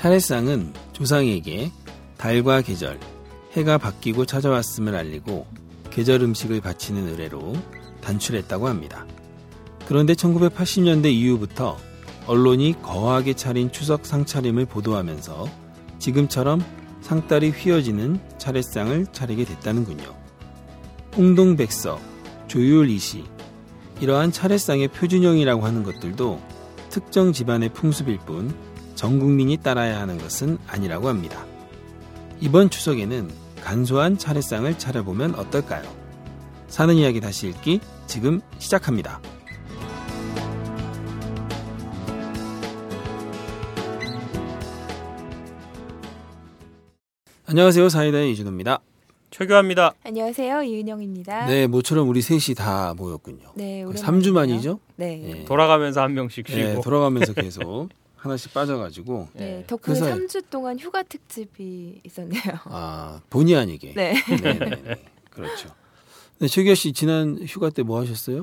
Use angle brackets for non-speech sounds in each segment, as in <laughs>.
차례상은 조상에게 달과 계절, 해가 바뀌고 찾아왔음을 알리고 계절 음식을 바치는 의뢰로 단출했다고 합니다. 그런데 1980년대 이후부터 언론이 거하게 차린 추석 상차림을 보도하면서 지금처럼 상달이 휘어지는 차례상을 차리게 됐다는군요. 홍동백서, 조율이시, 이러한 차례상의 표준형이라고 하는 것들도 특정 집안의 풍습일 뿐 전 국민이 따라야 하는 것은 아니라고 합니다. 이번 추석에는 간소한 차례상을 차려보면 어떨까요? 사는 이야기 다시 읽기 지금 시작합니다. 안녕하세요. 사이다의 이준호입니다. 최교합니다. 안녕하세요. 이은영입니다. 네, 모처럼 우리 셋이 다 모였군요. 네, 오랜만이네요. 3주 만이죠? 네. 네. 돌아가면서 한 명씩 쉬고. 네, 돌아가면서 계속 하나씩 빠져가지고 네, 네. 덕분에 그래서- 3주 동안 휴가 특집이 있었네요. 아 본의 아니게. 네. 네, 네, 네. 그렇죠. 네, 최기아 씨 지난 휴가 때 뭐 하셨어요?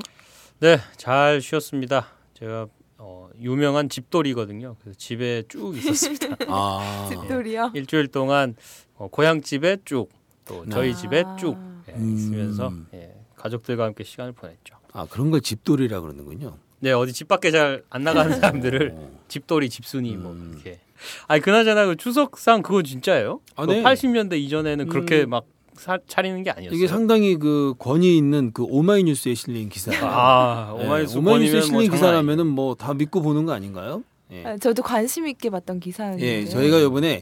네, 잘 쉬었습니다. 제가 어, 유명한 집돌이거든요. 그래서 집에 쭉 있었습니다. <laughs> 아, 집돌이요. 일주일 동안 어, 고향 집에 쭉, 또 저희 아. 집에 쭉 예, 음. 있으면서 예, 가족들과 함께 시간을 보냈죠. 아 그런 걸 집돌이라 그러는군요. 네, 어디 집 밖에 잘 안 나가는 사람들을 어. 집돌이, 집순이 뭐 음. 이렇게. 아니 그나저나 그 추석상 그거 진짜예요? 아, 그거 네. 80년대 이전에는 그렇게 음. 막 사, 차리는 게 아니었어요. 이게 상당히 그 권위 있는 그 오마이뉴스에 실린 기사예요. <laughs> 아, 네, 오마이뉴스 오마이뉴스에 권이면 실린 뭐 기사라면은 뭐 다 믿고 보는 거 아닌가요? 예. 아, 저도 관심 있게 봤던 기사였는데. 예, 저희가 이번에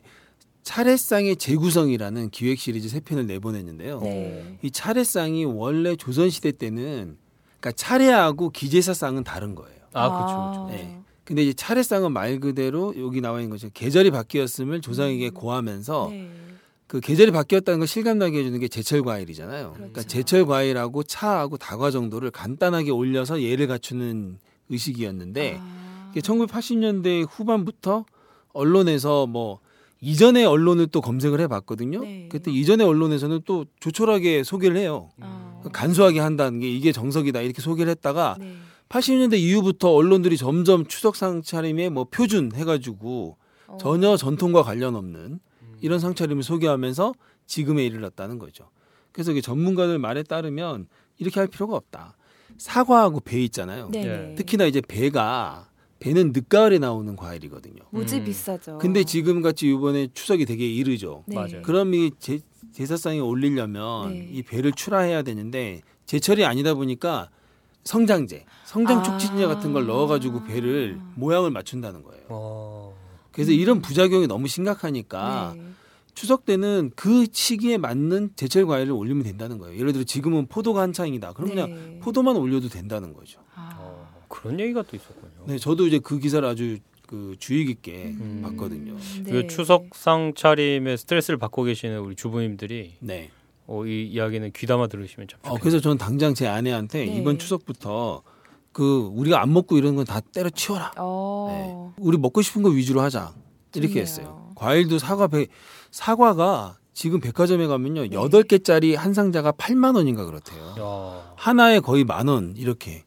차례상의 재구성이라는 기획 시리즈 세 편을 내보냈는데요. 네. 이 차례상이 원래 조선 시대 때는 그러니까 차례하고 기제사상은 다른 거예요. 아, 그렇죠. 네. 근데 이제 차례상은 말 그대로 여기 나와 있는 거죠. 계절이 바뀌었음을 조상에게 음. 고하면서 네. 그 계절이 바뀌었다는 걸 실감나게 해주는 게 제철 과일이잖아요. 그러니까 그렇죠. 제철 과일하고 차하고 다과 정도를 간단하게 올려서 예를 갖추는 의식이었는데 아. 이게 1980년대 후반부터 언론에서 뭐 이전의 언론을 또 검색을 해봤거든요. 네. 그때 이전의 언론에서는 또 조촐하게 소개를 해요. 아. 간소하게 한다는 게 이게 정석이다 이렇게 소개를 했다가 네. 80년대 이후부터 언론들이 점점 추석 상차림에 뭐 표준 해가지고 어. 전혀 전통과 관련 없는 이런 상차림을 소개하면서 지금에 이르렀다는 거죠. 그래서 이게 전문가들 말에 따르면 이렇게 할 필요가 없다. 사과하고 배 있잖아요. 네. 예. 특히나 이제 배가 배는 늦가을에 나오는 과일이거든요. 무지 음. 비싸죠. 근데 지금 같이 이번에 추석이 되게 이르죠. 네. 맞아요. 그럼 이 제, 제사상에 올리려면 네. 이 배를 출하해야 되는데 제철이 아니다 보니까 성장제, 성장 아. 촉진제 같은 걸 넣어가지고 배를 모양을 맞춘다는 거예요. 어. 그래서 이런 부작용이 너무 심각하니까 네. 추석 때는 그 시기에 맞는 제철 과일을 올리면 된다는 거예요. 예를 들어 지금은 포도가 한창이다. 그럼 그냥 네. 포도만 올려도 된다는 거죠. 아. 어, 그런 얘기가 또 있었군요. 네, 저도 이제 그 기사를 아주 그 주의 깊게 음. 봤거든요. 네. 그 추석 상 차림에 스트레스를 받고 계시는 우리 주부님들이 네. 어, 이 이야기는 귀담아 들으시면 참 어, 좋겠네요. 그래서 저는 당장 제 아내한테 네. 이번 추석부터 그 우리가 안 먹고 이런 건 다 때려 치워라. 어. 네. 우리 먹고 싶은 거 위주로 하자. 이렇게 좋네요. 했어요. 과일도 사과 배 사과가 지금 백화점에 가면요. 네. 여덟 개짜리 한 상자가 8만 원인가 그렇대요. 야, 하나에 거의 만 원 이렇게.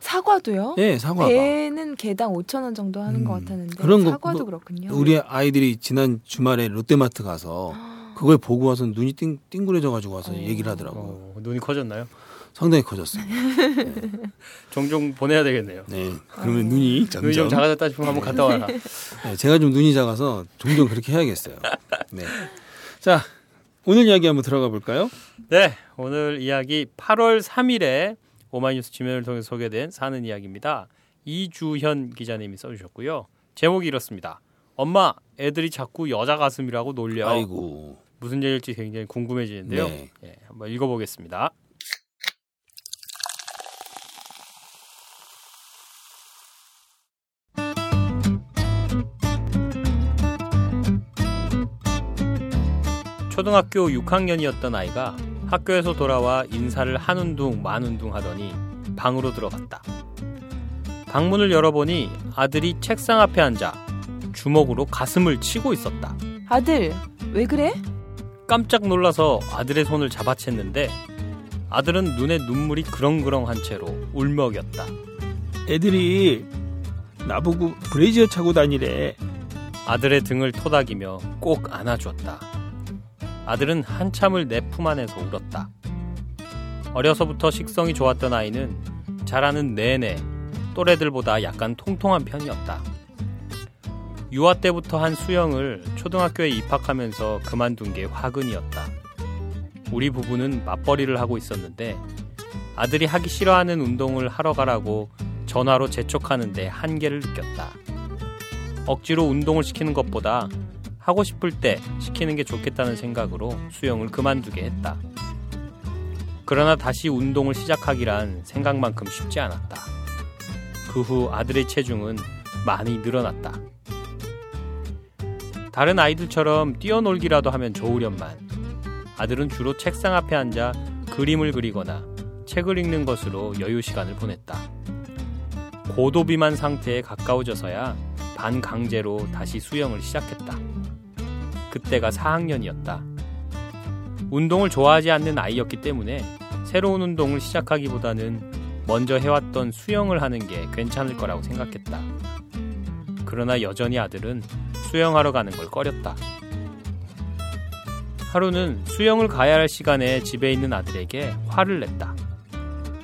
사과도요? 예, 사과가. 배는 개당 5천 원 정도 하는 음. 것 같았는데 그런 거- 사과도 뭐- 그렇군요. 우리 아이들이 지난 주말에 롯데마트 가서 <gasps> 그걸 보고 와서 눈이 띵, 띵그레져 가지고 와서 어. 얘기를 하더라고요. 어, 눈이 커졌나요? 상당히 커졌어요. <laughs> 종종 보내야 되겠네요. 네. 그러면 어. 눈이 눈이 점점 좀 작아졌다 싶으면 한번 갔다 와라. 네, 제가 좀 눈이 작아서 종종 그렇게 해야겠어요. 네. 자, 오늘 이야기 한번 들어가 볼까요? 네, 오늘 이야기 8월 3일에 오마이뉴스 지면을 통해 소개된 사는 이야기입니다. 이주현 기자님이 써주셨고요. 제목이 이렇습니다. 엄마, 애들이 자꾸 여자 가슴이라고 놀려. 아이고. 무슨 얘기일지 굉장히 궁금해지는데요. 네. 예, 한번 읽어보겠습니다. 초등학교 6학년이었던 아이가 학교에서 돌아와 인사를 한운둥 만운둥 하더니 방으로 들어갔다. 방문을 열어보니 아들이 책상 앞에 앉아 주먹으로 가슴을 치고 있었다. 아들 왜 그래? 깜짝 놀라서 아들의 손을 잡아챘는데 아들은 눈에 눈물이 그렁그렁한 채로 울먹였다. 애들이 나보고 브레이지어 차고 다니래. 아들의 등을 토닥이며 꼭 안아주었다. 아들은 한참을 내 품 안에서 울었다. 어려서부터 식성이 좋았던 아이는 자라는 내내 또래들보다 약간 통통한 편이었다. 유아 때부터 한 수영을 초등학교에 입학하면서 그만둔 게 화근이었다. 우리 부부는 맞벌이를 하고 있었는데 아들이 하기 싫어하는 운동을 하러 가라고 전화로 재촉하는데 한계를 느꼈다. 억지로 운동을 시키는 것보다 하고 싶을 때 시키는 게 좋겠다는 생각으로 수영을 그만두게 했다. 그러나 다시 운동을 시작하기란 생각만큼 쉽지 않았다. 그 후 아들의 체중은 많이 늘어났다. 다른 아이들처럼 뛰어놀기라도 하면 좋으련만 아들은 주로 책상 앞에 앉아 그림을 그리거나 책을 읽는 것으로 여유 시간을 보냈다. 고도 비만 상태에 가까워져서야 반강제로 다시 수영을 시작했다. 그때가 4학년이었다. 운동을 좋아하지 않는 아이였기 때문에 새로운 운동을 시작하기보다는 먼저 해왔던 수영을 하는 게 괜찮을 거라고 생각했다. 그러나 여전히 아들은 수영하러 가는 걸 꺼렸다. 하루는 수영을 가야 할 시간에 집에 있는 아들에게 화를 냈다.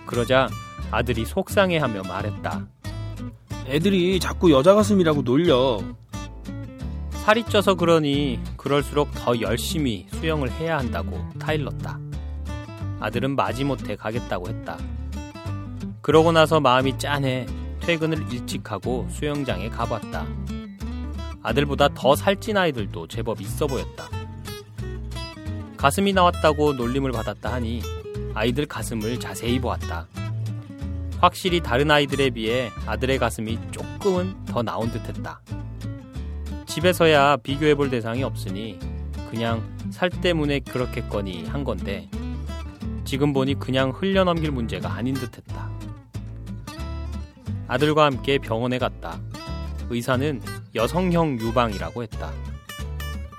그러자 아들이 속상해하며 말했다. 애들이 자꾸 여자 가슴이라고 놀려. 살이 쪄서 그러니 그럴수록 더 열심히 수영을 해야 한다고 타일렀다. 아들은 마지못해 가겠다고 했다. 그러고 나서 마음이 짠해 퇴근을 일찍 하고 수영장에 가봤다. 아들보다 더 살찐 아이들도 제법 있어 보였다. 가슴이 나왔다고 놀림을 받았다 하니 아이들 가슴을 자세히 보았다. 확실히 다른 아이들에 비해 아들의 가슴이 조금은 더 나온 듯 했다. 집에서야 비교해 볼 대상이 없으니 그냥 살 때문에 그렇겠거니 한 건데 지금 보니 그냥 흘려넘길 문제가 아닌 듯 했다. 아들과 함께 병원에 갔다. 의사는 여성형 유방이라고 했다.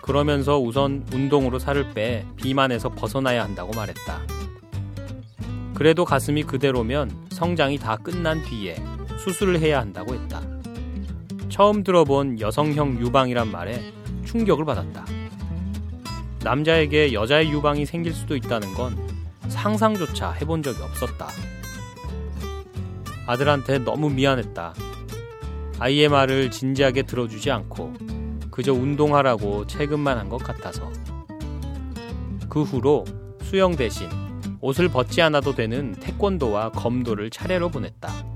그러면서 우선 운동으로 살을 빼 비만에서 벗어나야 한다고 말했다. 그래도 가슴이 그대로면 성장이 다 끝난 뒤에 수술을 해야 한다고 했다. 처음 들어본 여성형 유방이란 말에 충격을 받았다. 남자에게 여자의 유방이 생길 수도 있다는 건 상상조차 해본 적이 없었다. 아들한테 너무 미안했다. 아이의 말을 진지하게 들어주지 않고 그저 운동하라고 체급만 한 것 같아서. 그 후로 수영 대신 옷을 벗지 않아도 되는 태권도와 검도를 차례로 보냈다.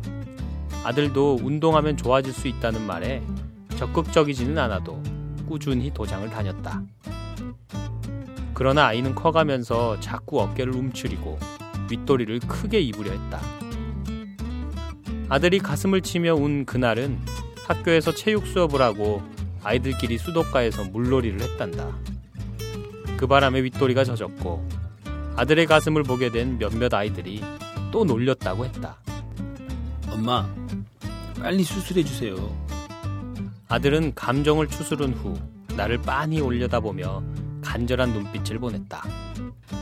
아들도 운동하면 좋아질 수 있다는 말에 적극적이지는 않아도 꾸준히 도장을 다녔다. 그러나 아이는 커가면서 자꾸 어깨를 움츠리고 윗도리를 크게 입으려 했다. 아들이 가슴을 치며 운 그날은 학교에서 체육 수업을 하고 아이들끼리 수도가에서 물놀이를 했단다. 그 바람에 윗도리가 젖었고 아들의 가슴을 보게 된 몇몇 아이들이 또 놀렸다고 했다. 엄마, 빨리 수술해 주세요. 아들은 감정을 추스른 후 나를 빤히 올려다보며 간절한 눈빛을 보냈다.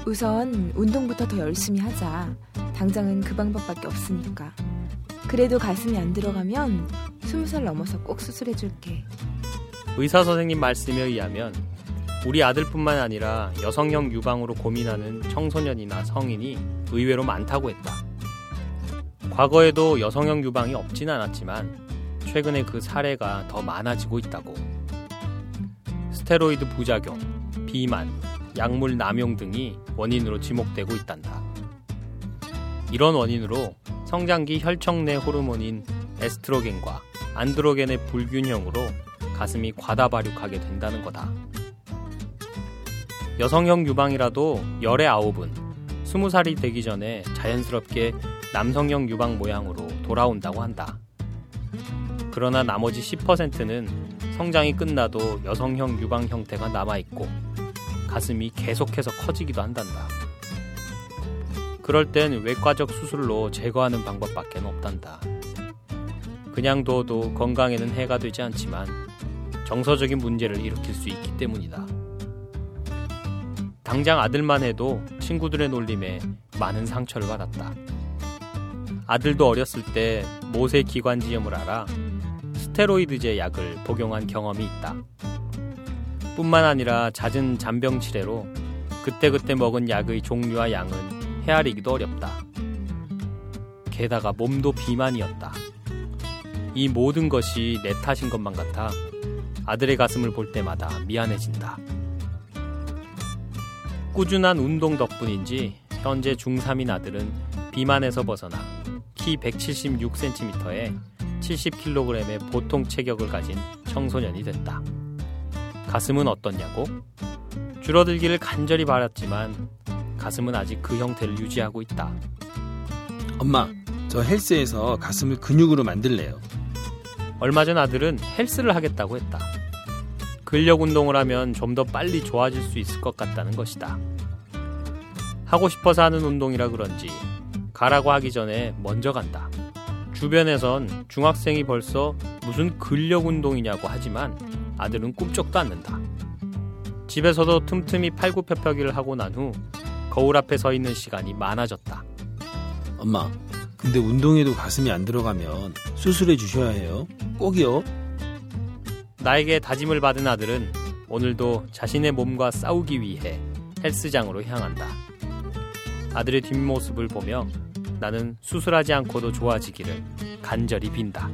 우선 운동부터 더 열심히 하자. 당장은 그 방법밖에 없으니까. 그래도 가슴이 안 들어가면 스무 살 넘어서 꼭 수술해 줄게. 의사 선생님 말씀에 의하면 우리 아들뿐만 아니라 여성형 유방으로 고민하는 청소년이나 성인이 의외로 많다고 했다. 과거에도 여성형 유방이 없진 않았지만 최근에 그 사례가 더 많아지고 있다고. 스테로이드 부작용, 비만, 약물 남용 등이 원인으로 지목되고 있단다. 이런 원인으로 성장기 혈청 내 호르몬인 에스트로겐과 안드로겐의 불균형으로 가슴이 과다 발육하게 된다는 거다. 여성형 유방이라도 열의 아홉은 스무 살이 되기 전에 자연스럽게 남성형 유방 모양으로 돌아온다고 한다. 그러나 나머지 10%는 성장이 끝나도 여성형 유방 형태가 남아있고 가슴이 계속해서 커지기도 한단다. 그럴 땐 외과적 수술로 제거하는 방법밖에 없단다. 그냥 둬도 건강에는 해가 되지 않지만 정서적인 문제를 일으킬 수 있기 때문이다. 당장 아들만 해도 친구들의 놀림에 많은 상처를 받았다. 아들도 어렸을 때 모세 기관지염을 알아 스테로이드제 약을 복용한 경험이 있다. 뿐만 아니라 잦은 잔병 치레로 그때그때 먹은 약의 종류와 양은 헤아리기도 어렵다. 게다가 몸도 비만이었다. 이 모든 것이 내 탓인 것만 같아 아들의 가슴을 볼 때마다 미안해진다. 꾸준한 운동 덕분인지 현재 중3인 아들은 비만에서 벗어나 키 176cm에 70kg의 보통 체격을 가진 청소년이 됐다. 가슴은 어떻냐고? 줄어들기를 간절히 바랐지만 가슴은 아직 그 형태를 유지하고 있다. 엄마, 저 헬스에서 가슴을 근육으로 만들래요. 얼마 전 아들은 헬스를 하겠다고 했다. 근력 운동을 하면 좀 더 빨리 좋아질 수 있을 것 같다는 것이다. 하고 싶어서 하는 운동이라 그런지 가라고 하기 전에 먼저 간다. 주변에선 중학생이 벌써 무슨 근력 운동이냐고 하지만 아들은 꿈쩍도 않는다. 집에서도 틈틈이 팔굽혀펴기를 하고 난 후 거울 앞에 서 있는 시간이 많아졌다. 엄마, 근데 운동에도 가슴이 안 들어가면 수술해 주셔야 해요. 꼭이요. 나에게 다짐을 받은 아들은 오늘도 자신의 몸과 싸우기 위해 헬스장으로 향한다. 아들의 뒷모습을 보며 나는 수술하지 않고도 좋아지기를 간절히 빈다.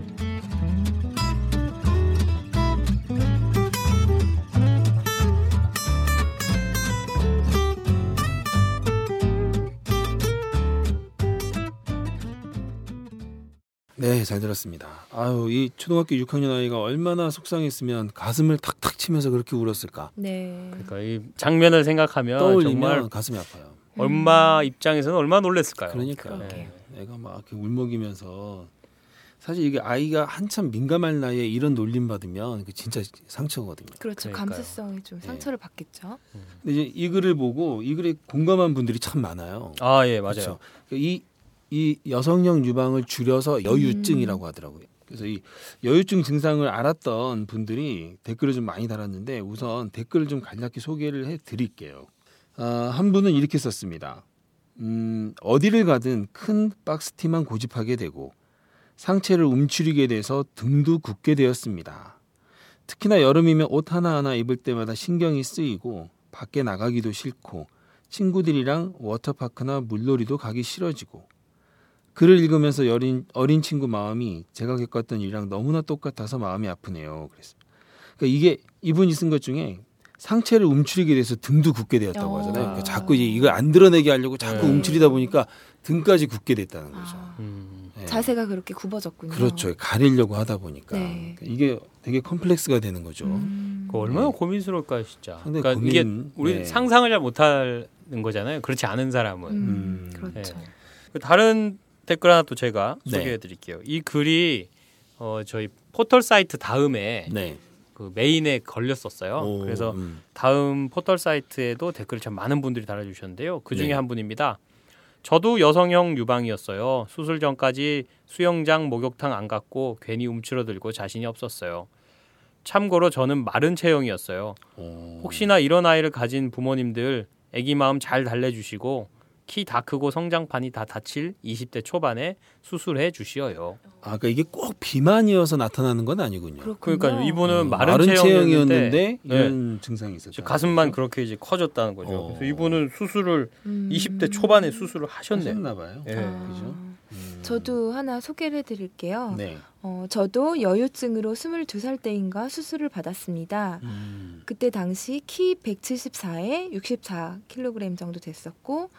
네, 잘 들었습니다. 아유, 이 초등학교 6학년 아이가 얼마나 속상했으면 가슴을 탁탁 치면서 그렇게 울었을까? 네. 그러니까 이 장면을 생각하면 떠올리면 정말 가슴이 아파요. 엄마 입장에서는 얼마나 놀랬을까요? 그러니까 그러게요. 애가 막 이렇게 울먹이면서 사실 이게 아이가 한참 민감할 나이에 이런 놀림 받으면 그 진짜 상처거든요. 그렇죠. 그러니까요. 감수성이 좀 네. 상처를 받겠죠. 근데 이제 이 글을 보고 이 글에 공감한 분들이 참 많아요. 아, 예, 맞아요. 그렇죠. 이, 이 여성형 유방을 줄여서 여유증이라고 하더라고요. 그래서 이 여유증 증상을 알았던 분들이 댓글을 좀 많이 달았는데 우선 댓글을 좀 간략히 소개를 해 드릴게요. 아, 한 분은 이렇게 썼습니다. 음, 어디를 가든 큰 박스티만 고집하게 되고 상체를 움츠리게 돼서 등도 굽게 되었습니다. 특히나 여름이면 옷 하나하나 입을 때마다 신경이 쓰이고 밖에 나가기도 싫고 친구들이랑 워터파크나 물놀이도 가기 싫어지고 글을 읽으면서 어린, 어린 친구 마음이 제가 겪었던 일이랑 너무나 똑같아서 마음이 아프네요. 그랬어요. 그러니까 이게 이분이 쓴 것 중에 상체를 움츠리게 돼서 등도 굽게 되었다고 어. 하잖아요. 그러니까 자꾸 이제 이걸 안 드러내게 하려고 자꾸 네. 움츠리다 보니까 등까지 굽게 됐다는 거죠. 아, 음. 네. 자세가 그렇게 굽어졌군요. 그렇죠. 가리려고 하다 보니까 네. 이게 되게 컴플렉스가 되는 거죠. 음. 그 얼마나 네. 고민스러울까요, 진짜. 그러니까 고민, 이게 우리 네. 상상을 잘 못하는 거잖아요. 그렇지 않은 사람은. 음, 음. 그렇죠. 네. 그 다른 댓글 하나 또 제가 네. 소개해 드릴게요. 이 글이 어, 저희 포털 사이트 다음에 네. 그 메인에 걸렸었어요. 오, 그래서 음. 다음 포털 사이트에도 댓글을 참 많은 분들이 달아주셨는데요. 그 중에 네. 한 분입니다. 저도 여성형 유방이었어요. 수술 전까지 수영장, 목욕탕 안 갔고 괜히 움츠러들고 자신이 없었어요. 참고로 저는 마른 체형이었어요. 오. 혹시나 이런 아이를 가진 부모님들 아기 마음 잘 달래주시고 키 다 크고 성장판이 다 다칠 20대 초반에 수술해 주시어요. 아, 그러니까 이게 꼭 비만이어서 나타나는 건 아니군요. 그렇군요. 그러니까 이분은 어, 마른, 체형이었는데 체형이었는데 네. 이런 증상이 있었죠. 가슴만 그렇게 이제 커졌다는 거죠. 어. 그래서 이분은 수술을 음. 20대 초반에 수술을 하셨네요. 하셨나 봐요. 예. 아, 그죠? 음. 저도 하나 소개를 해 드릴게요. 네. 어, 저도 여유증으로 22살 때인가 수술을 받았습니다. 음. 그때 당시 키 174에 64kg 정도 됐었고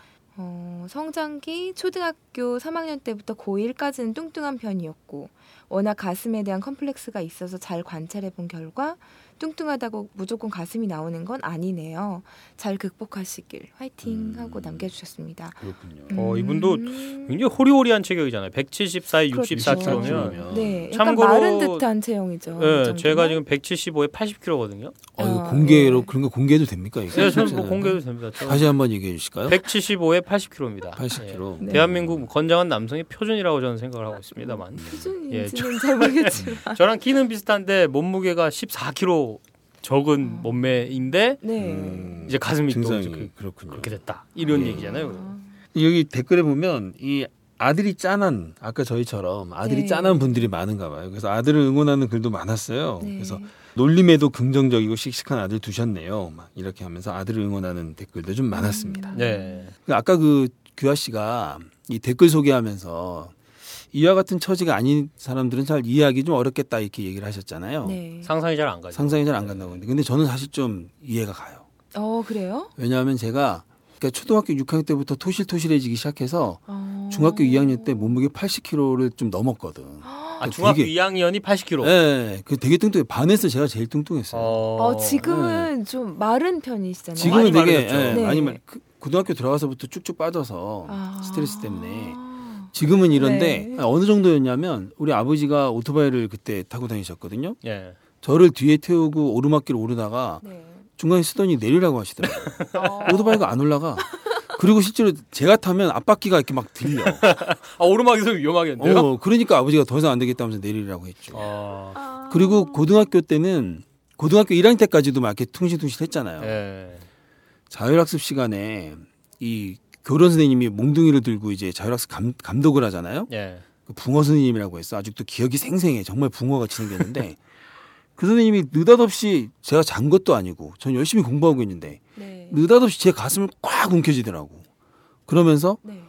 어, 성장기 초등학교 3학년 때부터 고1까지는 뚱뚱한 편이었고 워낙 가슴에 대한 컴플렉스가 있어서 잘 관찰해 본 결과 뚱뚱하다고 무조건 가슴이 나오는 건 아니네요. 잘 극복하시길 화이팅 음. 하고 남겨주셨습니다. 그렇군요. 어, 이분도 음. 굉장히 호리호리한 체격이잖아요. 174에 그렇죠. 64kg면. 그러면. 네, 약간 참고로- 마른 듯한 체형이죠. 이 예, 정도면. 제가 지금 175에 80kg거든요. 어, 아, 공개로 예. 그런 거 공개해도 됩니까? 이거? 네, 저는 뭐 공개도 됩니다. 저 다시 한번 얘기해 주실까요? 175에 80kg입니다. 80kg. 네. 대한민국 건장한 남성의 표준이라고 저는 생각을 하고 있습니다만. 표준인지는 잘 모르겠지만. <laughs> 저랑 키는 비슷한데 몸무게가 14kg 적은 몸매인데 네. 음, 이제 가슴이 또 증상이 이제 그- 그렇군요. 그렇게 됐다. 이런 예. 얘기잖아요. 아, 여기 댓글에 보면 이 아들이 짠한 아까 저희처럼 아들이 네. 짠한 분들이 많은가 봐요. 그래서 아들을 응원하는 글도 많았어요. 네. 그래서 놀림에도 긍정적이고 씩씩한 아들 두셨네요. 막 이렇게 하면서 아들을 응원하는 댓글도 좀 많았습니다. 음. 네. 그 아까 그 규아 씨가 이 댓글 소개하면서 이와 같은 처지가 아닌 사람들은 잘 이해하기 좀 어렵겠다 이렇게 얘기를 하셨잖아요. 네. 상상이 잘 안 가죠. 상상이 잘 안 간다고 했는데 근데 저는 사실 좀 이해가 가요. 어 그래요? 왜냐하면 제가 그러니까 초등학교 6학년 때부터 토실토실해지기 시작해서 어. 중학교 2학년 때 몸무게 80kg를 좀 넘었거든. 아, 중학교 되게- 2학년이 80kg. 예, 그 되게 뚱뚱해. 반에서 제가 제일 뚱뚱했어요. 어 지금은 좀 마른 편이시잖아요. 네. 지금은 많이 되게 마르셨죠. 예, 네. 많이 말, 그, 고등학교 들어가서부터 쭉쭉 빠져서 아. 스트레스 때문에 지금은 이런데 네. 어느 정도였냐면 우리 아버지가 오토바이를 그때 타고 다니셨거든요. 예. 저를 뒤에 태우고 오르막길 오르다가 네. 중간에 쓰더니 내리라고 하시더라고요. 어. 오토바이가 안 올라가. 그리고 실제로 제가 타면 앞바퀴가 이렇게 막 들려. 아, 오르막에서 위험하겠는데요? 어, 그러니까 아버지가 더 이상 안 되겠다면서 내리라고 했죠. 어. 아. 그리고 고등학교 때는 고등학교 1학년 때까지도 막 이렇게 퉁실퉁실 했잖아요. 예. 자율학습 시간에 이 교련 선생님이 몽둥이를 들고 이제 자율학습 감, 감독을 하잖아요. 예. 그 붕어 선생님이라고 했어. 아직도 기억이 생생해. 정말 붕어같이 생겼는데 <laughs> 그 선생님이 느닷없이 제가 잔 것도 아니고 전 열심히 공부하고 있는데 네. 느닷없이 제 가슴을 꽉 움켜쥐더라고. 그러면서 네.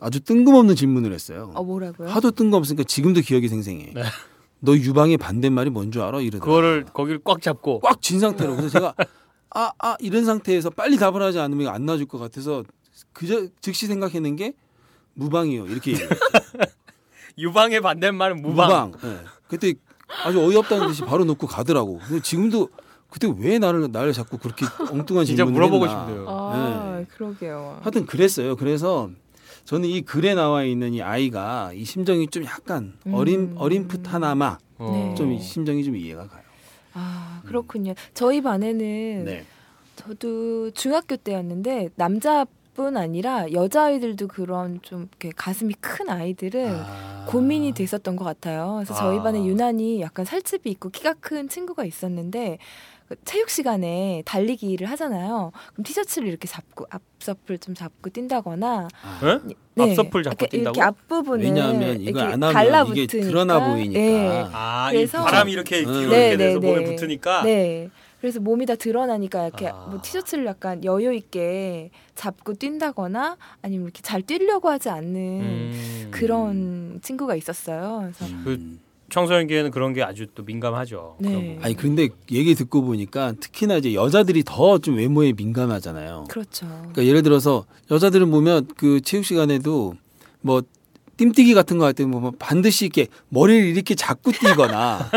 아주 뜬금없는 질문을 했어요. 어 뭐라고요? 하도 뜬금없으니까 지금도 기억이 생생해. 네. 너 유방의 반대말이 뭔 줄 알아? 이러더라고. 그거를 거기를 꽉 잡고 꽉쥔 상태로 그래서 제가 아, 아 이런 상태에서 빨리 답을 하지 않으면 안 나줄 것 같아서 그저 즉시 생각해낸 게 무방이요 이렇게. <laughs> 유방의 반대말은 무방. 예. 그때 아주 어이없다는 듯이 바로 놓고 가더라고. 근데 지금도 그때 왜 나를 나를 자꾸 그렇게 엉뚱한 진짜 질문을 물어보고 했나. 싶네요. 아 네. 그러게요. 하여튼 그랬어요. 그래서 저는 이 글에 나와 있는 이 아이가 이 심정이 좀 약간 어린 음. 어림풋하나마 어. 네. 좀이 심정이 좀 이해가 가요. 아 그렇군요. 저희 반에는 네. 저도 중학교 때였는데 남자 뿐 아니라 여자아이들도 그런 좀 이렇게 가슴이 큰 아이들은 아. 고민이 됐었던 것 같아요. 그래서 저희 아. 반에 유난히 약간 살집이 있고 키가 큰 친구가 있었는데 그 체육 시간에 달리기를 하잖아요. 그럼 티셔츠를 이렇게 잡고 앞서풀 좀 잡고 뛴다거나 아. 예? 앞서풀 잡고 이렇게, 이렇게 뛴다고? 앞부분을 왜냐하면 이걸 이렇게 안 하면 달라붙으니까. 이게 드러나 보이니까. 네. 아, 그래서- 이 바람이 이렇게 뒤로 네, 이렇게 네, 돼서 네. 몸에 붙으니까 네. 그래서 몸이 다 드러나니까 이렇게 아. 뭐 티셔츠를 약간 여유 있게 잡고 뛴다거나 아니면 이렇게 잘 뛰려고 하지 않는 음. 그런 친구가 있었어요. 그래서 음. 청소년기에는 그런 게 아주 또 민감하죠. 네. 아니 근데 얘기 듣고 보니까 특히나 이제 여자들이 더 좀 외모에 민감하잖아요. 그렇죠. 그러니까 예를 들어서 여자들은 보면 그 체육 시간에도 뭐 띰뛰기 같은 거 할 때 보면 반드시 이렇게 머리를 이렇게 잡고 뛰거나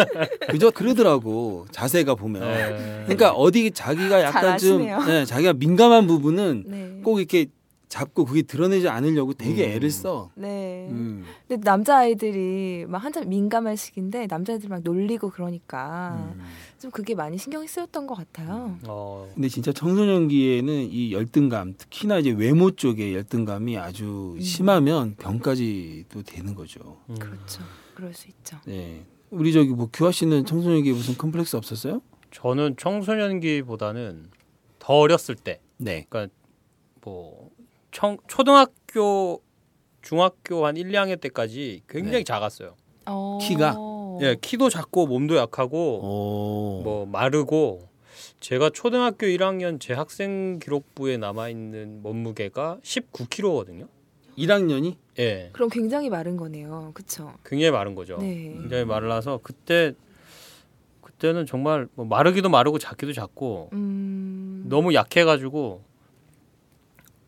그저 그러더라고 자세가 보면. 네. 그러니까 어디 자기가 약간 좀. 네, 자기가 민감한 부분은 네. 꼭 이렇게 잡고 그게 드러내지 않으려고 되게 음. 애를 써. 네. 음. 근데 남자 아이들이 막 한참 민감한 시기인데 남자애들 막 놀리고 그러니까 음. 좀 그게 많이 신경이 쓰였던 것 같아요. 어, 근데 진짜 청소년기에는 이 열등감, 특히나 이제 외모 쪽의 열등감이 아주 음. 심하면 병까지도 되는 거죠. 음. 그렇죠. 그럴 수 있죠. 네. 우리 저기 뭐 규하 씨는 청소년기에 무슨 컴플렉스 없었어요? 저는 청소년기보다는 더 어렸을 때, 네. 뭐 청, 초등학교, 중학교 한 1, 2학년 때까지 굉장히 네. 작았어요. 어... 키가? 예, 키도 작고 몸도 약하고 오. 뭐 마르고 제가 초등학교 1학년 제 학생 기록부에 남아 있는 몸무게가 19kg거든요. 1학년이? 예. 그럼 굉장히 마른 거네요. 그렇죠. 굉장히 마른 거죠. 네. 굉장히 말라서 그때 그때는 정말 뭐 마르기도 마르고 작기도 작고 음. 너무 약해가지고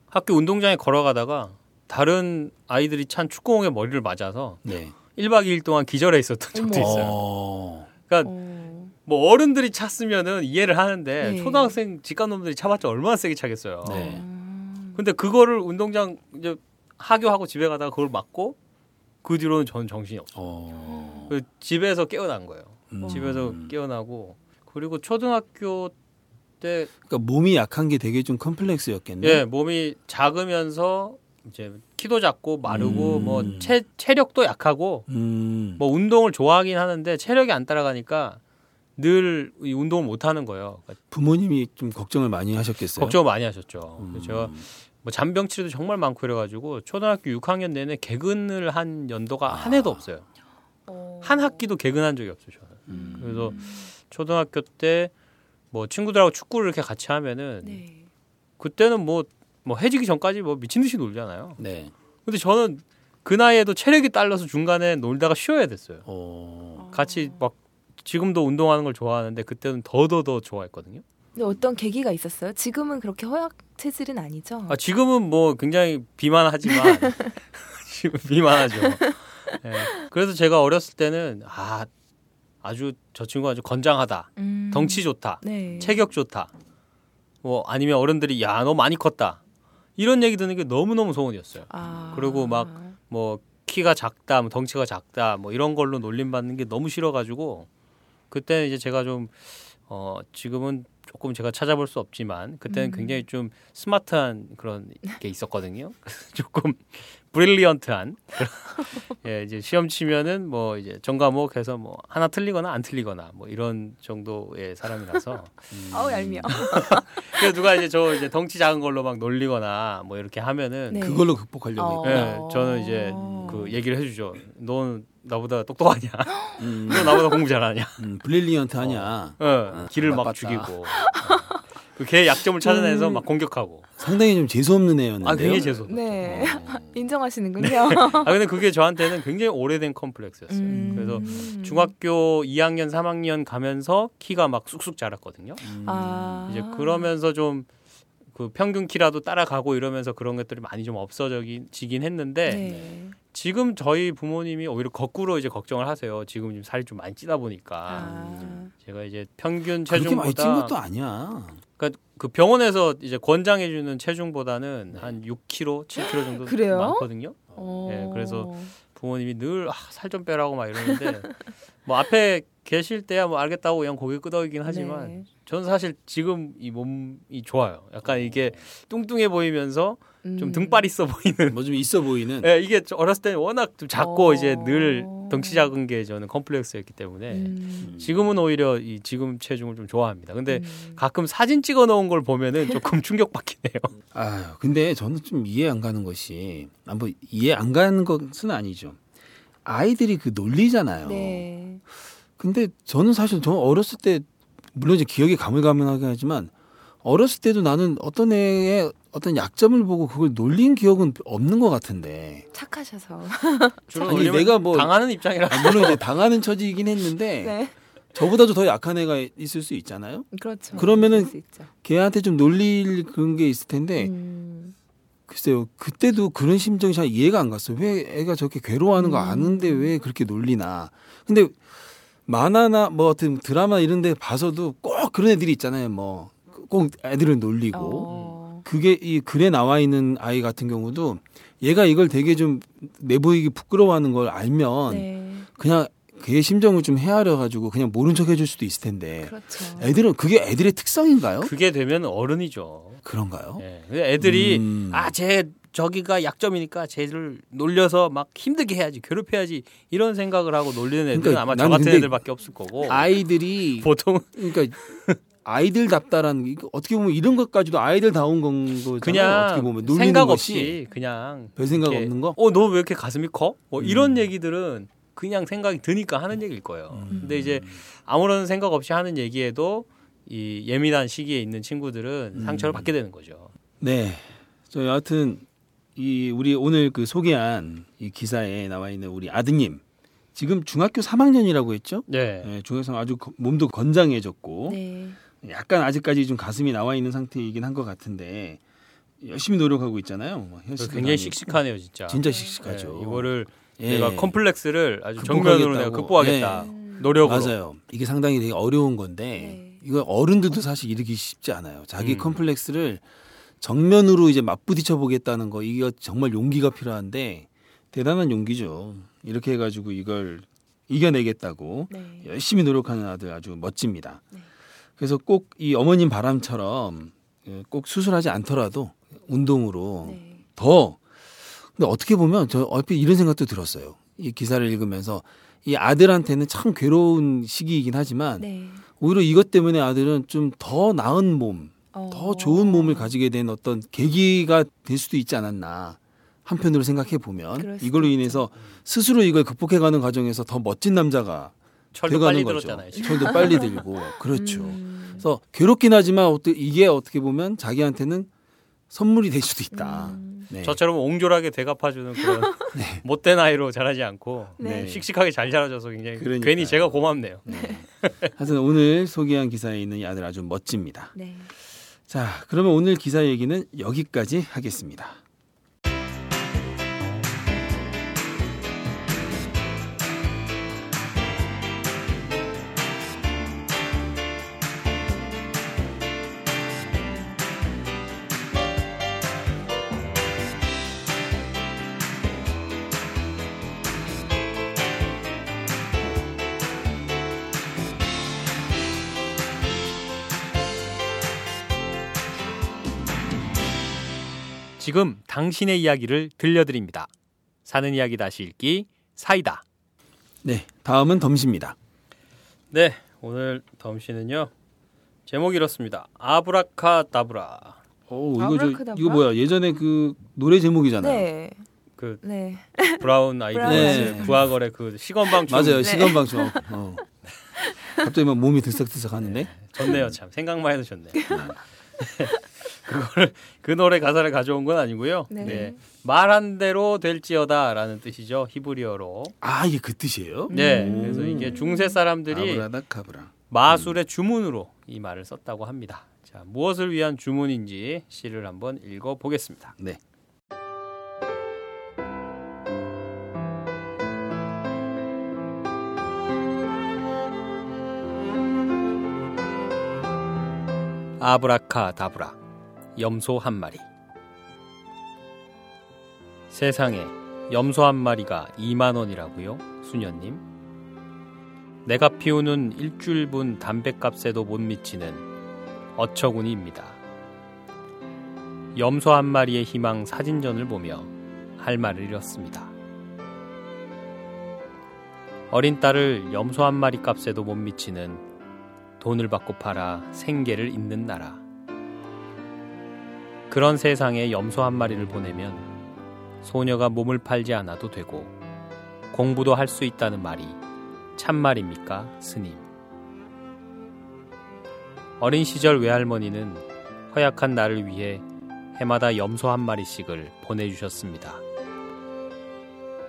학교 운동장에 걸어가다가 다른 아이들이 찬 축구공에 머리를 맞아서 네. 1박 2일 동안 기절해 있었던 적도 어머. 있어요. 어. 그러니까 어. 뭐 어른들이 찼으면은 이해를 하는데 네. 초등학생 직관놈들이 차봤자 얼마나 세게 차겠어요. 네. 음. 근데 그거를 운동장 이제 하교하고 집에 가다가 그걸 맞고 그 뒤로는 저는 정신이 없어요. 어. 그 집에서 깨어난 거예요. 음. 집에서 깨어나고 그리고 초등학교 때 그러니까 몸이 약한 게 되게 좀 컴플렉스였겠네. 예, 몸이 작으면서 이제 키도 작고 마르고 음. 뭐 체, 체력도 약하고 음. 뭐 운동을 좋아하긴 하는데 체력이 안 따라가니까 늘이 운동을 못 하는 거예요. 그러니까 부모님이 좀 걱정을 많이 하셨겠어요. 걱정을 많이 하셨죠. 음. 그래서 제가 뭐 잔병치레도 정말 많고 이래가지고 초등학교 6학년 내내 개근을 한 연도가 한 해도 없어요. 어. 한 학기도 개근한 적이 없어요. 저는. 음. 그래서 초등학교 때 뭐 친구들하고 축구를 이렇게 같이 하면은 네. 그때는 뭐 뭐 해지기 전까지 뭐 미친 듯이 놀잖아요. 네. 근데 저는 그 나이에도 체력이 딸려서 중간에 놀다가 쉬어야 됐어요. 어. 같이 막 지금도 운동하는 걸 좋아하는데 그때는 더더더 좋아했거든요. 근데 어떤 계기가 있었어요? 지금은 그렇게 허약 체질은 아니죠? 아 지금은 뭐 굉장히 비만하지만 <laughs> 지금 비만하죠. 예. 그래서 제가 어렸을 때는 아 아주 저 친구 아주 건장하다, 음. 덩치 좋다, 네. 체격 좋다. 뭐 아니면 어른들이 야 너 많이 컸다 이런 얘기 듣는 게 너무 너무 소원이었어요. 아. 그리고 막 뭐 키가 작다, 뭐 덩치가 작다, 뭐 이런 걸로 놀림 받는 게 너무 싫어가지고 그때는 이제 제가 좀 어 지금은 조금 제가 찾아볼 수 없지만 그때는 음. 굉장히 좀 스마트한 그런 게 있었거든요. <laughs> 조금 brilliant한 예 이제 시험 치면은 뭐 이제 전 과목해서 뭐 하나 틀리거나 안 틀리거나 뭐 이런 정도의 사람이라서 어우 얄미워. <laughs> 그래서 누가 이제 저 이제 덩치 작은 걸로 막 놀리거나 뭐 이렇게 하면은 네. 그걸로 극복하려고. 어. 예, 저는 이제 어. 그 얘기를 해주죠. 넌 나보다 똑똑하냐? <gasps> 음, 너 나보다 공부 잘하냐? 음, brilliant 하냐. 어, 기를 막 나빴다. 죽이고. 그걔 약점을 찾아내서 막 공격하고. 상당히 좀 재수 없는 애였는데요. 아, 굉장히 재수. 네. 어. <laughs> 인정하시는군요. 아, 근데 그게 저한테는 굉장히 오래된 컴플렉스였어요. 음. 그래서 중학교 2학년, 3학년 가면서 키가 막 쑥쑥 자랐거든요. 음. 아. 이제 그러면서 좀그 평균 키라도 따라가고 이러면서 그런 것들이 많이 좀 없어지긴 했는데 네. 지금 저희 부모님이 오히려 거꾸로 이제 걱정을 하세요. 지금 좀 살이 좀 많이 찌다 보니까 아. 제가 이제 평균 그렇게 많이 찐 체중보다 것도 아니야. 그러니까 그 병원에서 이제 권장해 주는 체중보다는 한 6kg, 7kg 정도 <gasps> 그래요? 많거든요. 어. 네, 그래서 부모님이 늘 살 좀 빼라고 막 이러는데 <laughs> 뭐 앞에 계실 때야 뭐 알겠다고 그냥 고개 끄덕이긴 하지만 네. 저는 사실 지금 이 몸이 좋아요. 약간 이게 뚱뚱해 보이면서 좀 음. 등발 있어 보이는. 뭐 좀 있어 보이는. 예, 이게 저 어렸을 때는 워낙 좀 작고 어. 이제 늘 덩치 작은 게 저는 컴플렉스였기 때문에 음. 지금은 오히려 이 지금 체중을 좀 좋아합니다. 근데 음. 가끔 사진 찍어 놓은 걸 보면은 조금 <laughs> 충격받긴 해요. 아유, 근데 저는 좀 이해 안 가는 것이, 아, 뭐 이해 안 가는 것은 아니죠. 아이들이 그 논리잖아요. 네. 근데 저는 사실 저 어렸을 때 물론 이제 기억이 가물가물하긴 하지만 어렸을 때도 나는 어떤 애의 어떤 약점을 보고 그걸 놀린 기억은 없는 것 같은데. 착하셔서. <laughs> 주로 아니, 내가 뭐- 당하는 입장이라. 아, 물론 이제 당하는 처지이긴 했는데 <laughs> 네. 저보다도 더 약한 애가 있을 수 있잖아요. 그렇죠. 그러면은. 걔한테 좀 놀릴 그런 게 있을 텐데 음. 글쎄요 그때도 그런 심정이 잘 이해가 안 갔어요. 왜 애가 저렇게 괴로워하는 거 음. 아는데 왜 그렇게 놀리나? 근데 만화나 뭐 어떤 드라마 이런 데 봐서도 꼭 그런 애들이 있잖아요. 뭐 꼭 애들을 놀리고 어. 그게 이 글에 나와 있는 아이 같은 경우도 얘가 이걸 되게 좀 내보이기 부끄러워하는 걸 알면 네. 그냥 걔의 심정을 좀 헤아려 가지고 그냥 모른 척 해줄 수도 있을 텐데 그렇죠. 애들은 그게 애들의 특성인가요? 그게 되면 어른이죠. 그런가요? 예. 근데 애들이 음. 아, 쟤 저기가 약점이니까 쟤를 놀려서 막 힘들게 해야지, 괴롭혀야지 이런 생각을 하고 놀리는 애들은 그러니까 아마 저난 같은 애들밖에 없을 거고. 아이들이 <laughs> 보통 그러니까 아이들답다라는 어떻게 보면 이런 것까지도 아이들다운 건 거잖아요. 그냥 어떻게 보면 놀리는 생각 없이 그냥 별 생각 이렇게, 없는 거. 어, 너 왜 이렇게 가슴이 커? 뭐 음. 이런 얘기들은 그냥 생각이 드니까 하는 얘기일 거예요. 음. 근데 이제 아무런 생각 없이 하는 얘기에도 이 예민한 시기에 있는 친구들은 음. 상처를 받게 되는 거죠. 네. 저 여하튼 이 우리 오늘 그 소개한 이 기사에 나와 있는 우리 아드님 지금 중학교 3학년이라고 했죠? 네. 네, 중학생 아주 거- 몸도 건장해졌고 네. 약간 아직까지 좀 가슴이 나와 있는 상태이긴 한 것 같은데 열심히 노력하고 있잖아요. 뭐 굉장히. 식식하네요, 진짜. 진짜 씩씩하죠. 네, 이거를 예. 내가 컴플렉스를 아주. 정면으로 내가 극복하겠다. 음. 노력으로. 맞아요. 이게 상당히 되게 어려운 건데 네. 이거 어른들도 사실 이르기 쉽지 않아요. 자기 음. 컴플렉스를 정면으로 이제 맞부딪혀 보겠다는 거 이거 정말 용기가 필요한데 대단한 용기죠. 이렇게 해가지고 이걸 이겨내겠다고 네. 열심히 노력하는 아들 아주 멋집니다. 네. 그래서 꼭 이 어머님 바람처럼 예, 꼭 수술하지 않더라도 운동으로 네. 더 근데 어떻게 보면 저 얼핏 이런 생각도 들었어요. 이 기사를 읽으면서 이 아들한테는 참 괴로운 시기이긴 하지만 네. 오히려 이것 때문에 아들은 좀 더 나은 몸, 어. 더 좋은 몸을 가지게 된 어떤 계기가 될 수도 있지 않았나. 한편으로 생각해 보면 이걸로. 인해서 스스로 이걸 극복해가는 과정에서 더 멋진 남자가 철도 빨리 거죠. 들었잖아요. 지금. 철도 빨리 들고 <laughs> 그렇죠. 음. 그래서 괴롭긴 하지만 어떻게 이게 어떻게 보면 자기한테는 선물이 될 수도 있다. 음. 네. 저처럼 옹졸하게 대갚아주는 그런 <laughs> 네. 못된 아이로 자라지 않고 네. 씩씩하게 잘 자라줘서 굉장히 그러니까요. 괜히 제가 고맙네요. 하여튼 오늘 소개한 기사에 있는 이 아들 아주 멋집니다. 네. 자, 그러면 오늘 기사 얘기는 여기까지 하겠습니다. 지금 당신의 이야기를 들려드립니다. 사는 이야기 다시 읽기 사이다. 네, 다음은 덤씨입니다. 네, 오늘 덤씨는요. 제목이 이렇습니다. 아브라카다브라. 오, 이거 저? 이거 뭐야? 예전에 그 노래 제목이잖아요. 네. 그 네. 브라운 브라운 걸스 아이드. 브아걸의 그 시건방춤 맞아요. 네. 시간방송. 어. 갑자기 막 몸이 들썩들썩 하는데. 좋네요 참 생각만 해도 좋네. 그거를 그 노래 가사를 가져온 건 아니고요. 네. 네. 말한 대로 될지어다라는 뜻이죠 히브리어로. 아, 이게 그 뜻이에요? 네, 음. 그래서 이게 중세 사람들이 아브라다카브라. 마술의 주문으로 이 말을 썼다고 합니다. 자, 무엇을 위한 주문인지 시를 한번 읽어 보겠습니다. 네. 아브라카다브라 염소 한 마리 세상에 염소 한 마리가 2만 원이라고요? 수녀님 내가 피우는 일주일분 담뱃값에도 못 미치는 어처구니입니다. 염소 한 마리의 희망 사진전을 보며 할 말을 잃었습니다. 어린 딸을 염소 한 마리 값에도 못 미치는 돈을 받고 팔아 생계를 잇는 나라. 그런 세상에 염소 한 마리를 보내면 소녀가 몸을 팔지 않아도 되고 공부도 할 수 있다는 말이 참말입니까, 스님? 어린 시절 외할머니는 허약한 나를 위해 해마다 염소 한 마리씩을 보내주셨습니다.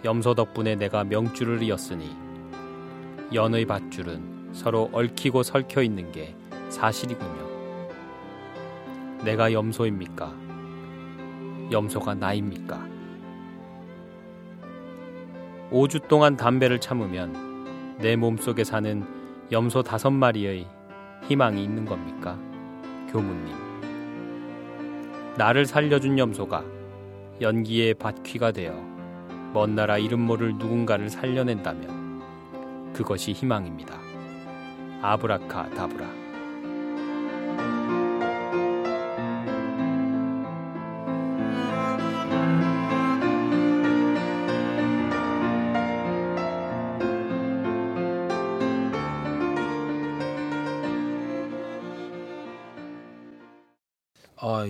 염소 덕분에 내가 명줄을 이었으니 연의 밧줄은 서로 얽히고 설켜 있는 게 사실이군요. 내가 염소입니까? 염소가 나입니까? 5주 동안 담배를 참으면 내 몸속에 사는 염소 다섯 마리의 희망이 있는 겁니까? 교무님. 나를 살려준 염소가 연기의 밭퀴가 되어 먼 나라 이름 모를 누군가를 살려낸다면 그것이 희망입니다. 아브라카 다브라.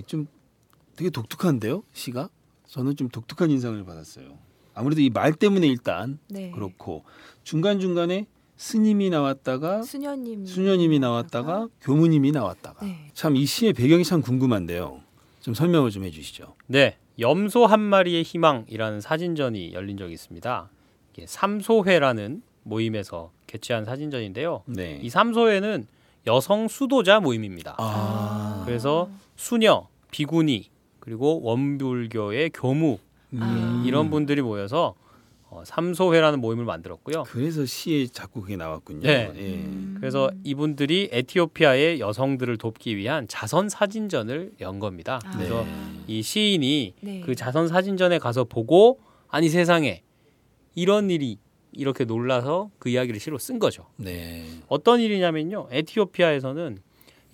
좀 되게 독특한데요, 시가? 저는 좀 독특한 인상을 받았어요. 아무래도 이 말 때문에 일단 네. 그렇고 중간 중간에 스님이 나왔다가 수녀님. 수녀님이 나왔다가 교무님이 나왔다가 네. 참이 시의 배경이 참 궁금한데요. 좀 설명을 좀 해주시죠. 네, 염소 한 마리의 희망이라는 사진전이 열린 적이 있습니다. 이게 삼소회라는 모임에서 개최한 사진전인데요. 네. 이 삼소회는 여성 수도자 모임입니다. 아, 그래서 수녀, 비구니, 그리고 원불교의 교무 음. 이런 분들이 모여서 어, 삼소회라는 모임을 만들었고요. 그래서 시에 자꾸 그게 나왔군요. 네. 예. 음. 그래서 이분들이 에티오피아의 여성들을 돕기 위한 자선 사진전을 연 겁니다. 아. 그래서 네. 이 시인이 네. 그 자선 사진전에 가서 보고 아니 세상에 이런 일이 이렇게 놀라서 그 이야기를 시로 쓴 거죠. 네. 어떤 일이냐면요. 에티오피아에서는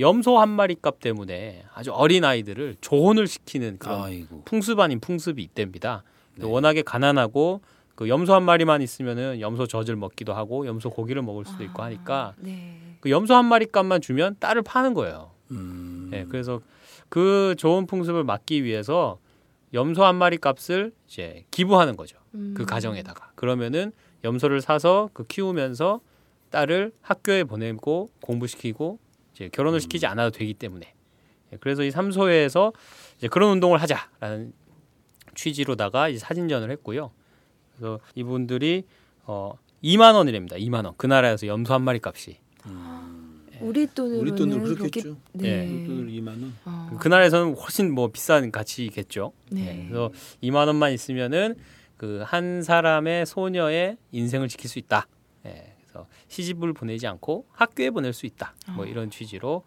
염소 한 마리 값 때문에 아주 어린 아이들을 조혼을 시키는 그런 아이고. 풍습 아닌 풍습이 있답니다. 네. 워낙에 가난하고 그 염소 한 마리만 있으면은 염소 젖을 먹기도 하고 염소 고기를 먹을 수도 있고 아, 하니까 네. 그 염소 한 마리 값만 주면 딸을 파는 거예요. 음. 예, 그래서 그 좋은 풍습을 막기 위해서 염소 한 마리 값을 이제 기부하는 거죠. 음. 그 가정에다가. 그러면은 염소를 사서 그 키우면서 딸을 학교에 보내고 공부시키고 이제 결혼을 시키지 않아도 되기 때문에. 예, 그래서 이 삼소회에서 이제 그런 운동을 하자라는 취지로다가 이제 사진전을 했고요. 그래서 이분들이 어 2만 원이랍니다. 2만 원. 그 나라에서 염소 한 마리 값이. 우리 돈으로는 우리 돈으로 그렇게- 그렇겠죠. 네. 우리 돈으로 2만 원. 어. 그 나라에서는 훨씬 뭐 비싼 가치겠죠. 네. 예, 그래서 2만 원만 있으면은 그 한 사람의 소녀의 인생을 지킬 수 있다. 예, 그래서 시집을 보내지 않고 학교에 보낼 수 있다. 뭐 이런 취지로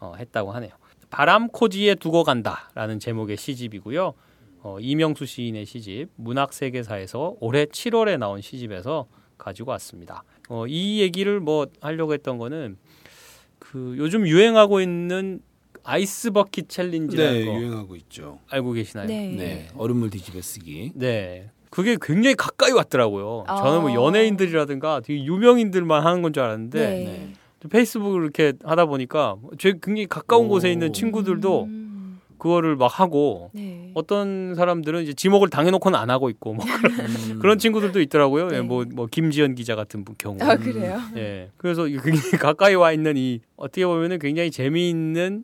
어, 했다고 하네요. 바람코지에 두고 간다라는 제목의 시집이고요. 어, 이명수 시인의 시집 문학 세계사에서 올해 7월에 나온 시집에서 가지고 왔습니다. 어, 이 얘기를 뭐 하려고 했던 거는 그 요즘 유행하고 있는 아이스 버킷 챌린지라는 네, 거 유행하고 있죠. 알고 계시나요? 네. 네, 얼음물 뒤집어 쓰기. 네. 그게 굉장히 가까이 왔더라고요. 아. 저는 뭐 연예인들이라든가 되게 유명인들만 하는 건 줄 알았는데 네. 페이스북을 이렇게 하다 보니까 제 굉장히 가까운 오. 곳에 있는 친구들도 음. 그거를 막 하고 네. 어떤 사람들은 이제 지목을 당해놓고는 안 하고 있고 뭐 그런, 음. <laughs> 그런 친구들도 있더라고요. 예, 네. 뭐, 뭐 김지연 기자 같은 분 경우. 아 그래요? 예. 그래서 굉장히 <laughs> 가까이 와 있는 이 어떻게 보면은 굉장히 재미있는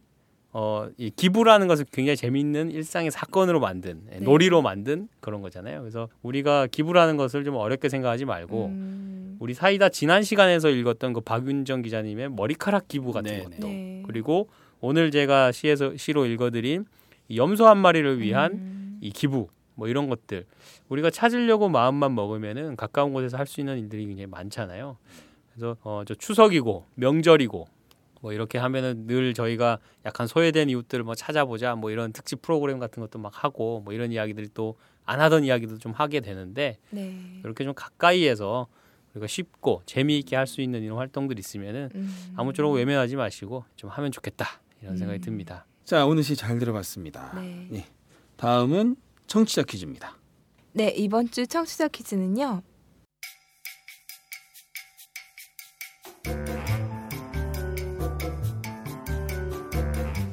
어, 이 기부라는 것을 굉장히 재미있는 일상의 사건으로 만든 예, 네. 놀이로 만든 그런 거잖아요. 그래서 우리가 기부라는 것을 좀 어렵게 생각하지 말고 음. 우리 사이다 지난 시간에서 읽었던 그 박윤정 기자님의 머리카락 기부 같은 네, 것도 네. 그리고 오늘 제가 시에서 시로 읽어드린 이 염소 한 마리를 위한 음. 이 기부 뭐 이런 것들 우리가 찾으려고 마음만 먹으면은 가까운 곳에서 할 수 있는 일들이 굉장히 많잖아요. 그래서 어 저 추석이고 명절이고 뭐 이렇게 하면은 늘 저희가 약간 소외된 이웃들을 뭐 찾아보자 뭐 이런 특집 프로그램 같은 것도 막 하고 뭐 이런 이야기들이 또 안 하던 이야기도 좀 하게 되는데 네. 이렇게 좀 가까이에서 우리가 쉽고 재미있게 할 수 있는 이런 활동들 있으면은 음. 아무쪼록 외면하지 마시고 좀 하면 좋겠다 이런 생각이 음. 듭니다. 자, 오늘 시 잘 들어봤습니다. 네. 예. 다음은 청취자 퀴즈입니다. 네, 이번 주 청취자 퀴즈는요.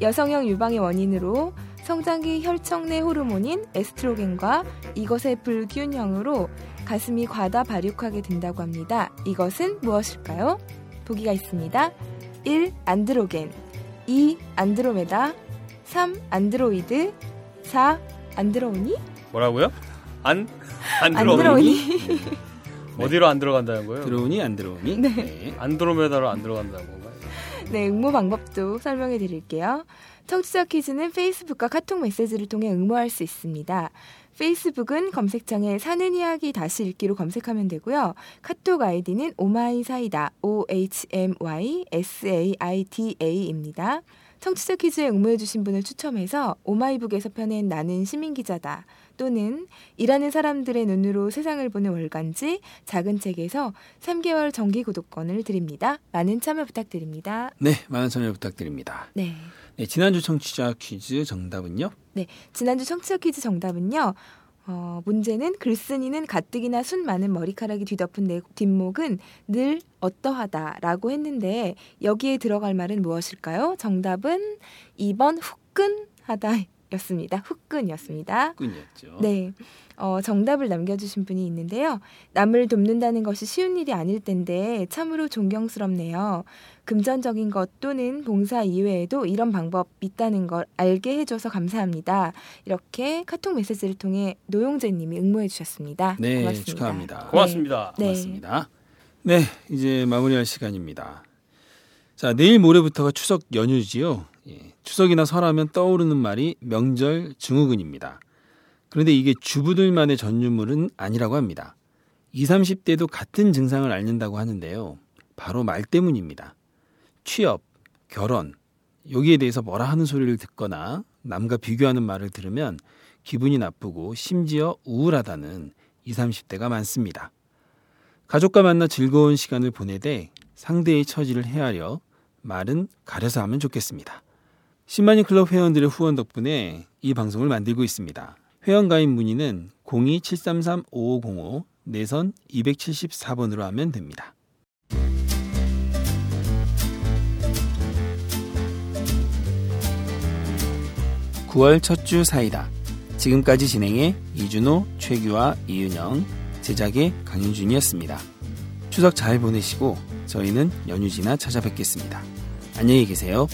여성형 유방의 원인으로 성장기 혈청 내 호르몬인 에스트로겐과 이것의 불균형으로 가슴이 과다 발육하게 된다고 합니다. 이것은 무엇일까요? 보기가 있습니다. 1. 안드로겐 2. 안드로메다 3. 안드로이드 4. 안드로우니? 뭐라고요? 안? 안안 들어 들어오니? 어디로 안 들어간다는 거예요? 들어오니 안 들어오니? 네. 안드로메다로 안 들어간다는 건가요? 네, 응모 방법도 설명해 드릴게요. 청취자 퀴즈는 페이스북과 카톡 메시지를 통해 응모할 수 있습니다. 페이스북은 검색창에 사는 이야기 다시 읽기로 검색하면 되고요. 카톡 아이디는 오마이사이다, O-H-M-Y-S-A-I-D-A입니다. 청취자 퀴즈에 응모해주신 분을 추첨해서 오마이북에서 펴낸 나는 시민기자다 또는 일하는 사람들의 눈으로 세상을 보는 월간지 작은 책에서 3개월 정기 구독권을 드립니다. 많은 참여 부탁드립니다. 네, 많은 참여 부탁드립니다. 네. 네, 지난주 청취자 퀴즈 정답은요? 지난주 청취자 퀴즈 정답은요. 어, 문제는 글쓴이는 가뜩이나 순 많은 머리카락이 뒤덮은 내 뒷목은 늘 어떠하다라고 했는데 여기에 들어갈 말은 무엇일까요? 정답은 2번 후끈하다 였습니다. 후끈이었습니다. 끈이었죠. 네. 어, 정답을 남겨주신 분이 있는데요. 남을 돕는다는 것이 쉬운 일이 아닐 텐데 참으로 존경스럽네요. 금전적인 것 또는 봉사 이외에도 이런 방법 있다는 걸 알게 해줘서 감사합니다. 이렇게 카톡 메시지를 통해 노용재님이 응모해 주셨습니다. 네, 고맙습니다. 축하합니다. 고맙습니다. 네. 고맙습니다. 네, 이제 마무리할 시간입니다. 자, 내일 모레부터가 추석 연휴지요. 예, 추석이나 설하면 떠오르는 말이 명절 증후군입니다. 그런데 이게 주부들만의 전유물은 아니라고 합니다. 20, 30대도 같은 증상을 앓는다고 하는데요. 바로 말 때문입니다. 취업, 결혼, 여기에 대해서 뭐라 하는 소리를 듣거나 남과 비교하는 말을 들으면 기분이 나쁘고 심지어 우울하다는 20, 30대가 많습니다. 가족과 만나 즐거운 시간을 보내되 상대의 처지를 헤아려 말은 가려서 하면 좋겠습니다. 10만인 클럽 회원들의 후원 덕분에 이 방송을 만들고 있습니다. 회원 가입 문의는 02-733-5505 내선 274번으로 하면 됩니다. 9월 첫 주 사이다. 지금까지 진행해 이준호, 최규와 이윤영, 제작의 강윤준이었습니다. 추석 잘 보내시고 저희는 연휴 지나 찾아뵙겠습니다. 안녕히 계세요.